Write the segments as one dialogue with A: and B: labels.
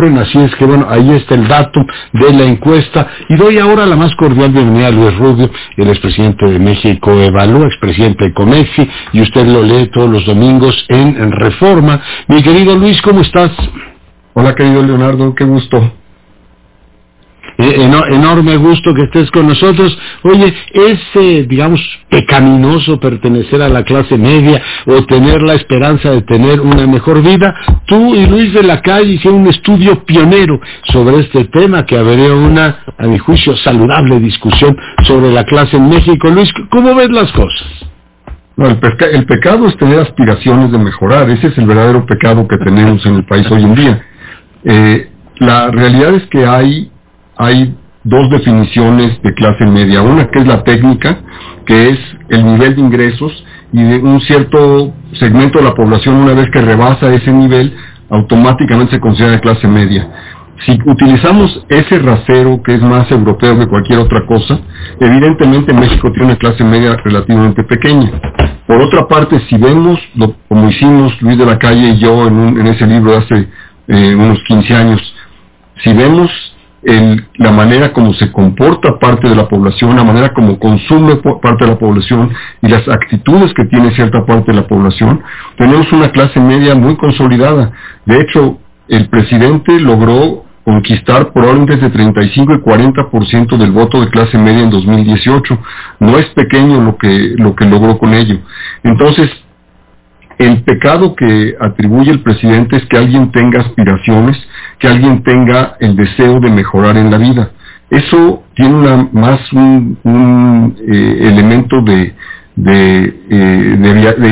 A: Así es que bueno, ahí está el dato de la encuesta y doy ahora la más cordial bienvenida a Luis Rubio, el expresidente de México Evalúa, expresidente de Comexi y usted lo lee todos los domingos en, Reforma. Mi querido Luis, ¿cómo estás?
B: Hola querido Leonardo, qué gusto.
A: Eh, enorme gusto que estés con nosotros. Oye, es, eh, digamos, pecaminoso pertenecer a la clase media o tener la esperanza de tener una mejor vida. Tú y Luis de la Calle hicieron un estudio pionero sobre este tema que habría una, a mi juicio, saludable discusión sobre la clase en México. Luis, ¿cómo ves las cosas?
B: No, el, el pecado es tener aspiraciones de mejorar. Ese es el verdadero pecado que tenemos en el país hoy en día. Eh, la realidad es que hay hay dos definiciones de clase media. Una que es la técnica, que es el nivel de ingresos y de un cierto segmento de la población una vez que rebasa ese nivel, automáticamente se considera de clase media. Si utilizamos ese rasero que es más europeo que cualquier otra cosa, evidentemente México tiene una clase media relativamente pequeña. Por otra parte, si vemos, lo, como hicimos Luis de la Calle y yo en, ese libro hace eh, unos 15 años, si vemos la manera como se comporta parte de la población, la manera como consume parte de la población y las actitudes que tiene cierta parte de la población, tenemos una clase media muy consolidada. De hecho, el presidente logró conquistar probablemente entre 35 y 40% del voto de clase media en 2018. No es pequeño lo que, lo que logró con ello. Entonces, el pecado que atribuye el presidente es que alguien tenga aspiraciones, que alguien tenga el deseo de mejorar en la vida. Eso tiene más un, eh, elemento eh, de,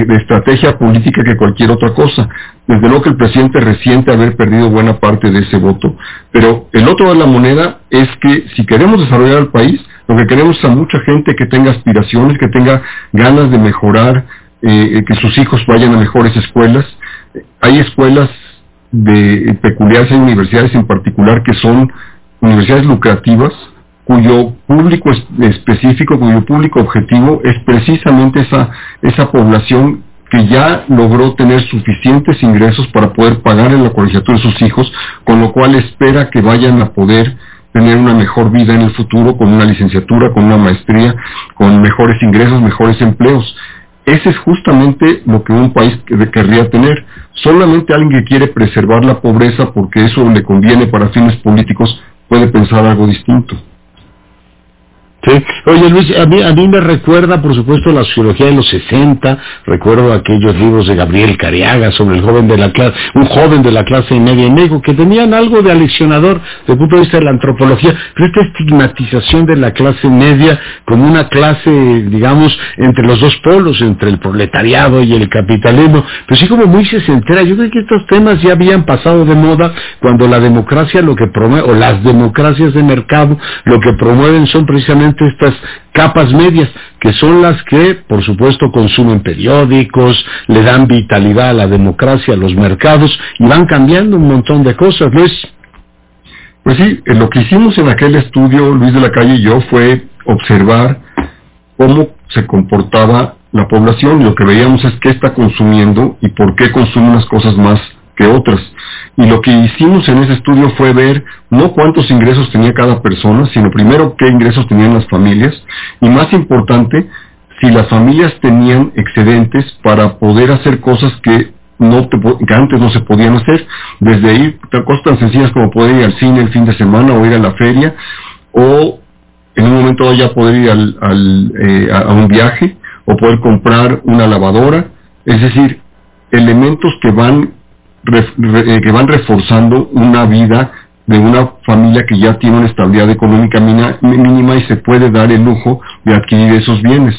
B: de, estrategia política que cualquier otra cosa. Desde luego que el presidente resiente haber perdido buena parte de ese voto. Pero el otro de la moneda es que si queremos desarrollar el país, lo que queremos es a mucha gente que tenga aspiraciones, que tenga ganas de mejorar, eh, que sus hijos vayan a mejores escuelas. Hay escuelas de peculiares, hay universidades en particular que son universidades lucrativas, cuyo público específico, cuyo público objetivo es precisamente esa, esa población que ya logró tener suficientes ingresos para poder pagar en la colegiatura de sus hijos, con lo cual espera que vayan a poder tener una mejor vida en el futuro con una licenciatura, con una maestría, con mejores ingresos, mejores empleos. Ese es justamente lo que un país querría tener. Solamente alguien que quiere preservar la pobreza porque eso le conviene para fines políticos puede pensar algo distinto.
A: Oye Luis, a mí, a mí me recuerda, por supuesto, la sociología de los 60, recuerdo aquellos libros de Gabriel Cariaga sobre el joven de la clase, un joven de la clase media en México, que tenían algo de aleccionador desde el punto de vista de la antropología, pero esta estigmatización de la clase media como una clase, digamos, entre los dos polos, entre el proletariado y el capitalismo, pero sí como muy sesentera. Yo creo que estos temas ya habían pasado de moda cuando la democracia lo que promueve, o las democracias de mercado, lo que promueven son precisamente estas capas medias, que son las que, por supuesto, consumen periódicos, le dan vitalidad a la democracia, a los mercados, y van cambiando un montón de cosas, Luis.
B: Pues sí, lo que hicimos en aquel estudio, Luis de la Calle y yo, fue observar cómo se comportaba la población. Lo que veíamos es qué está consumiendo y por qué consume unas cosas más que otras. Y lo que hicimos en ese estudio fue ver no cuántos ingresos tenía cada persona, sino primero qué ingresos tenían las familias y más importante, si las familias tenían excedentes para poder hacer cosas que no que antes no se podían hacer, desde ir cosas tan sencillas como poder ir al cine el fin de semana o ir a la feria o en un momento ya poder ir al, eh, a un viaje o poder comprar una lavadora, es decir, elementos que van eh, que van reforzando una vida de una familia que ya tiene una estabilidad económica mínima y se puede dar el lujo de adquirir esos bienes.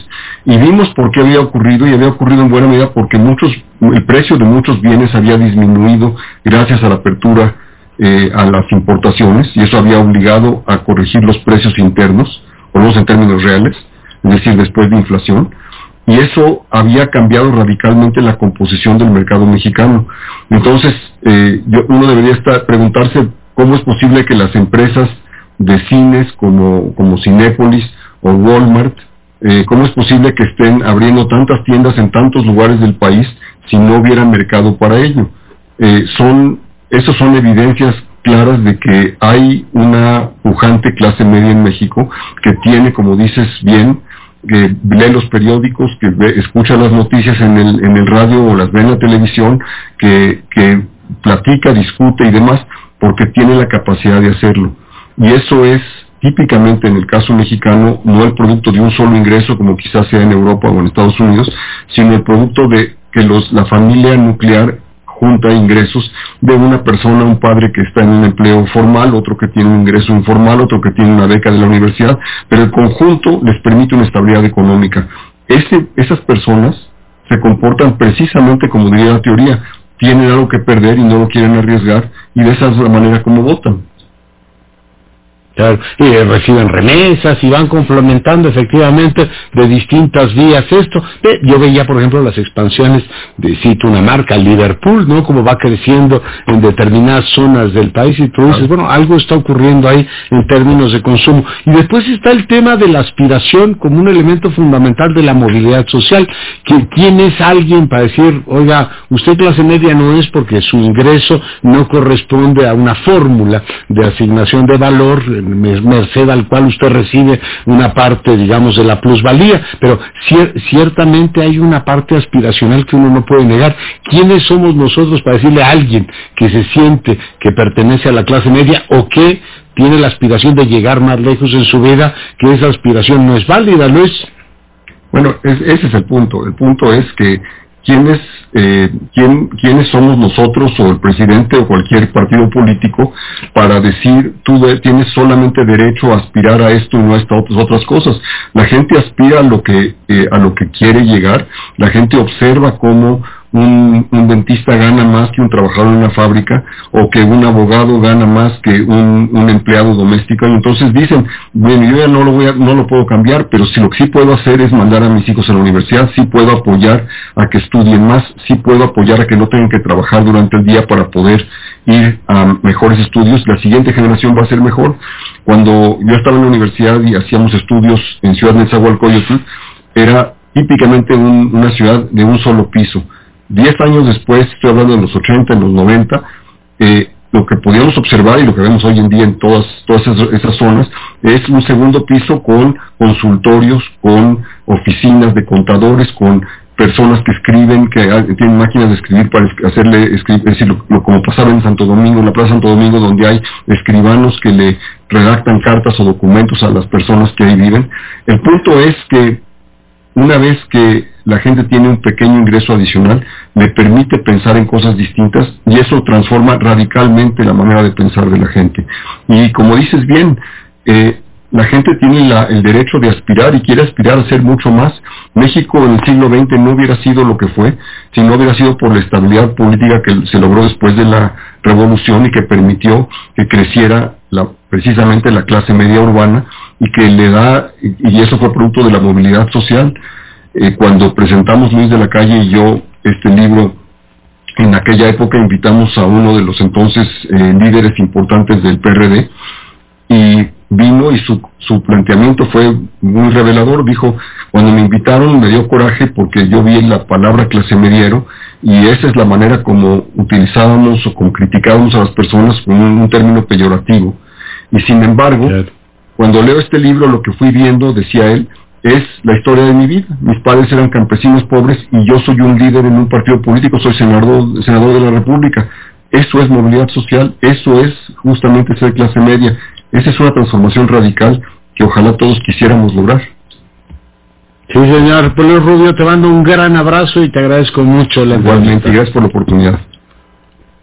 B: Y vimos por qué había ocurrido y había ocurrido en buena medida porque el precio de muchos bienes había disminuido gracias a la apertura eh, a las importaciones y eso había obligado a corregir los precios internos, o los en términos reales, es decir, después de inflación y eso había cambiado radicalmente la composición del mercado mexicano. Entonces, eh, uno debería estar, preguntarse cómo es posible que las empresas de cines como, como Cinépolis o Walmart, eh, cómo es posible que estén abriendo tantas tiendas en tantos lugares del país si no hubiera mercado para ello. Eh, son, esas son evidencias claras de que hay una pujante clase media en México que tiene, como dices bien, que lee los periódicos, que escucha las noticias en el, en el radio o las ve en la televisión, que, que platica, discute y demás, porque tiene la capacidad de hacerlo. Y eso es típicamente en el caso mexicano no el producto de un solo ingreso como quizás sea en Europa o en Estados Unidos, sino el producto de que los, la familia nuclear junta ingresos de una persona, un padre que está en un empleo formal, otro que tiene un ingreso informal, otro que tiene una beca de la universidad, pero el conjunto les permite una estabilidad económica. Ese, esas personas se comportan precisamente como diría la teoría, tienen algo que perder y no lo quieren arriesgar y de esa es la manera como votan
A: y reciben remesas y van complementando efectivamente de distintas vías esto. Yo veía, por ejemplo, las expansiones de, cito una marca, Liverpool, ¿no? Como va creciendo en determinadas zonas del país y tú dices, bueno, algo está ocurriendo ahí en términos de consumo. Y después está el tema de la aspiración como un elemento fundamental de la movilidad social. ¿Quién es alguien para decir, oiga, usted clase media no es porque su ingreso no corresponde a una fórmula de asignación de valor merced al cual usted recibe una parte, digamos, de la plusvalía, pero ciertamente hay una parte aspiracional que uno no puede negar. ¿Quiénes somos nosotros para decirle a alguien que se siente que pertenece a la clase media o que tiene la aspiración de llegar más lejos en su vida, que esa aspiración no es válida, ¿no es?
B: Bueno, ese es el punto. El punto es que quiénes, eh, quién, quiénes somos nosotros o el presidente o cualquier partido político para decir tú tienes solamente derecho a aspirar a esto y no a estas otras cosas. La gente aspira a lo que, eh, a lo que quiere llegar, la gente observa cómo un, dentista gana más que un trabajador en una fábrica o que un abogado gana más que un, empleado doméstico. Y entonces dicen bueno yo no lo voy a, no lo puedo cambiar pero si lo que sí puedo hacer es mandar a mis hijos a la universidad sí puedo apoyar a que estudien más sí puedo apoyar a que no tengan que trabajar durante el día para poder ir a mejores estudios. La siguiente generación va a ser mejor. Cuando yo estaba en la universidad y hacíamos estudios en Ciudad de Nezahualcóyotl era típicamente una ciudad de un solo piso Diez años después, estoy hablando de los 80, en los 90, eh, lo que podíamos observar y lo que vemos hoy en día en todas, todas esas, zonas es un segundo piso con consultorios, con oficinas de contadores, con personas que escriben, que tienen máquinas de escribir para hacerle, escribir, es decir, lo, como pasaba en Santo Domingo, en la Plaza Santo Domingo, donde hay escribanos que le redactan cartas o documentos a las personas que ahí viven. El punto es que una vez que la gente tiene un pequeño ingreso adicional, le permite pensar en cosas distintas y eso transforma radicalmente la manera de pensar de la gente. Y como dices bien, eh, la gente tiene el derecho de aspirar y quiere aspirar a ser mucho más. México en el siglo XX no hubiera sido lo que fue si no hubiera sido por la estabilidad política que se logró después de la revolución y que permitió que creciera precisamente la clase media urbana y que le da, y eso fue producto de la movilidad social. Eh, cuando presentamos Luis de la Calle y yo este libro, en aquella época invitamos a uno de los entonces eh, líderes importantes del PRD y vino y su, su planteamiento fue muy revelador. Dijo, cuando me invitaron me dio coraje porque yo vi la palabra clase mediero y esa es la manera como utilizábamos o como criticábamos a las personas con un, término peyorativo. Y sin embargo, cuando leo este libro, lo que fui viendo, decía él, es la historia de mi vida. Mis padres eran campesinos pobres y yo soy un líder en un partido político, soy senador, senador de la República. Eso es movilidad social, eso es justamente ser clase media. Esa es una transformación radical que ojalá todos quisiéramos lograr.
A: Sí, señor. Polo Rubio, te mando un gran abrazo y te agradezco mucho la
B: Igualmente, gracias por la oportunidad.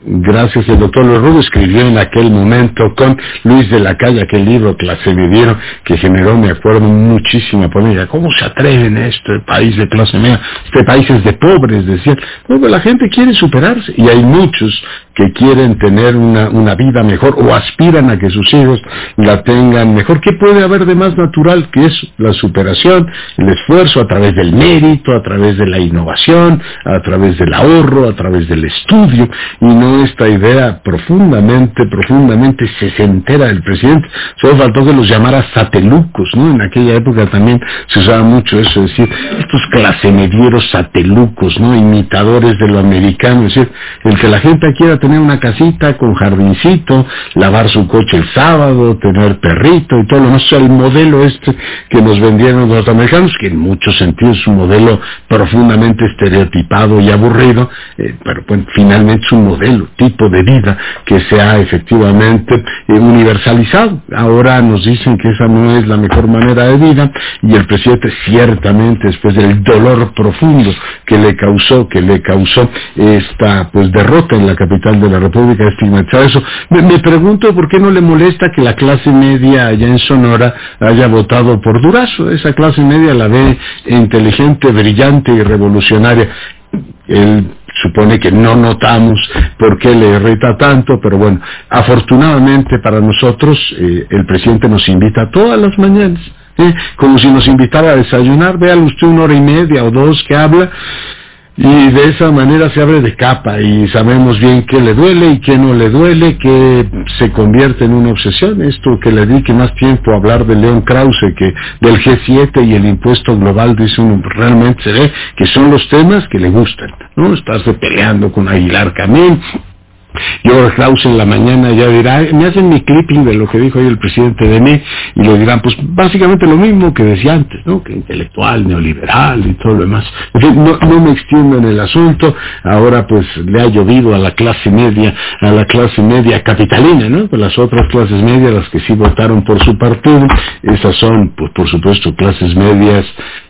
A: Gracias, el doctor Rubio escribió en aquel momento con Luis de la Calle aquel libro clase media que generó, me acuerdo, muchísima polémica. ¿Cómo se atreven a este país de clase media? Este país es de pobres, decían. Bueno, la gente quiere superarse y hay muchos que quieren tener una, una vida mejor o aspiran a que sus hijos la tengan mejor. ¿Qué puede haber de más natural que es la superación, el esfuerzo a través del mérito, a través de la innovación, a través del ahorro, a través del estudio y no Esta idea profundamente, profundamente sesentera del presidente. Solo faltó que los llamara satelucos, ¿no? En aquella época también se usaba mucho eso, es decir, estos clase medieros satelucos, ¿no? Imitadores de lo americano, es decir, el que la gente quiera tener una casita con jardincito, lavar su coche el sábado, tener perrito y todo lo demás, el modelo este que nos vendieron los americanos, que en muchos sentidos es un modelo profundamente estereotipado y aburrido, eh, pero bueno, finalmente es un modelo, tipo de vida que se ha efectivamente eh, universalizado. Ahora nos dicen que esa no es la mejor manera de vida y el presidente ciertamente después del dolor profundo que le causó, que le causó esta pues derrota en la capital de la República, estigmatizar eso. Me, me pregunto por qué no le molesta que la clase media allá en Sonora haya votado por Durazo. Esa clase media la ve inteligente, brillante y revolucionaria. Él supone que no notamos por qué le irrita tanto, pero bueno, afortunadamente para nosotros eh, el presidente nos invita todas las mañanas, ¿eh? como si nos invitara a desayunar, véalo usted una hora y media o dos que habla, y de esa manera se abre de capa y sabemos bien qué le duele y qué no le duele, que se convierte en una obsesión. Esto que le dedique más tiempo a hablar de León Krause que del G7 y el impuesto global, dice uno, realmente se ve que son los temas que le gustan, ¿no? Estarse peleando con Aguilar Camín, yo Klaus en la mañana ya dirá, me hacen mi clipping de lo que dijo hoy el presidente de mí y lo dirán, pues básicamente lo mismo que decía antes, ¿no? Que intelectual, neoliberal y todo lo demás. En fin, no, no me extiendo en el asunto, ahora pues le ha llovido a la clase media, a la clase media capitalina, ¿no? Pues las otras clases medias, las que sí votaron por su partido, esas son, pues por supuesto, clases medias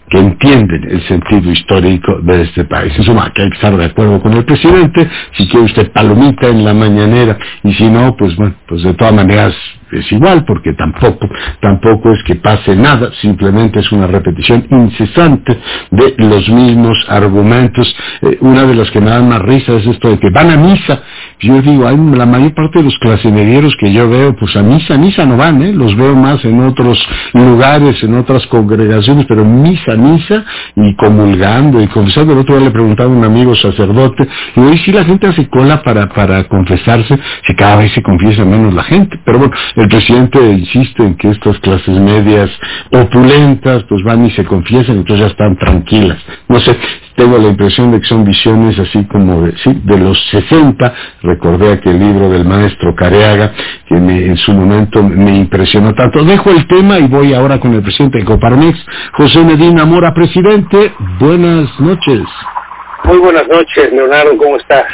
A: que entienden el sentido histórico de este país. En suma, que hay que estar de acuerdo con el presidente, si quiere usted palomita en la mañanera, y si no, pues bueno, pues de todas maneras es igual, porque tampoco, tampoco es que pase nada, simplemente es una repetición incesante de los mismos argumentos. Eh, una de las que me dan más risa es esto de que van a misa. Yo digo, hay la mayor parte de los clasemedieros que yo veo, pues a misa, misa no van, ¿eh? los veo más en otros lugares, en otras congregaciones, pero misa, misa, y comulgando y confesando. El otro día le preguntaba a un amigo sacerdote, y hoy si la gente hace cola para, para confesarse, si cada vez se confiesa menos la gente. Pero bueno, el presidente insiste en que estas clases medias opulentas pues van y se confiesan, entonces ya están tranquilas. No sé, tengo la impresión de que son visiones así como de, los 60. Recordé aquel libro del maestro Careaga que en su momento me impresionó tanto. Dejo el tema y voy ahora con el presidente de Coparmex, José Medina Mora. Presidente, buenas noches.
C: Muy buenas noches, Leonardo, ¿cómo estás?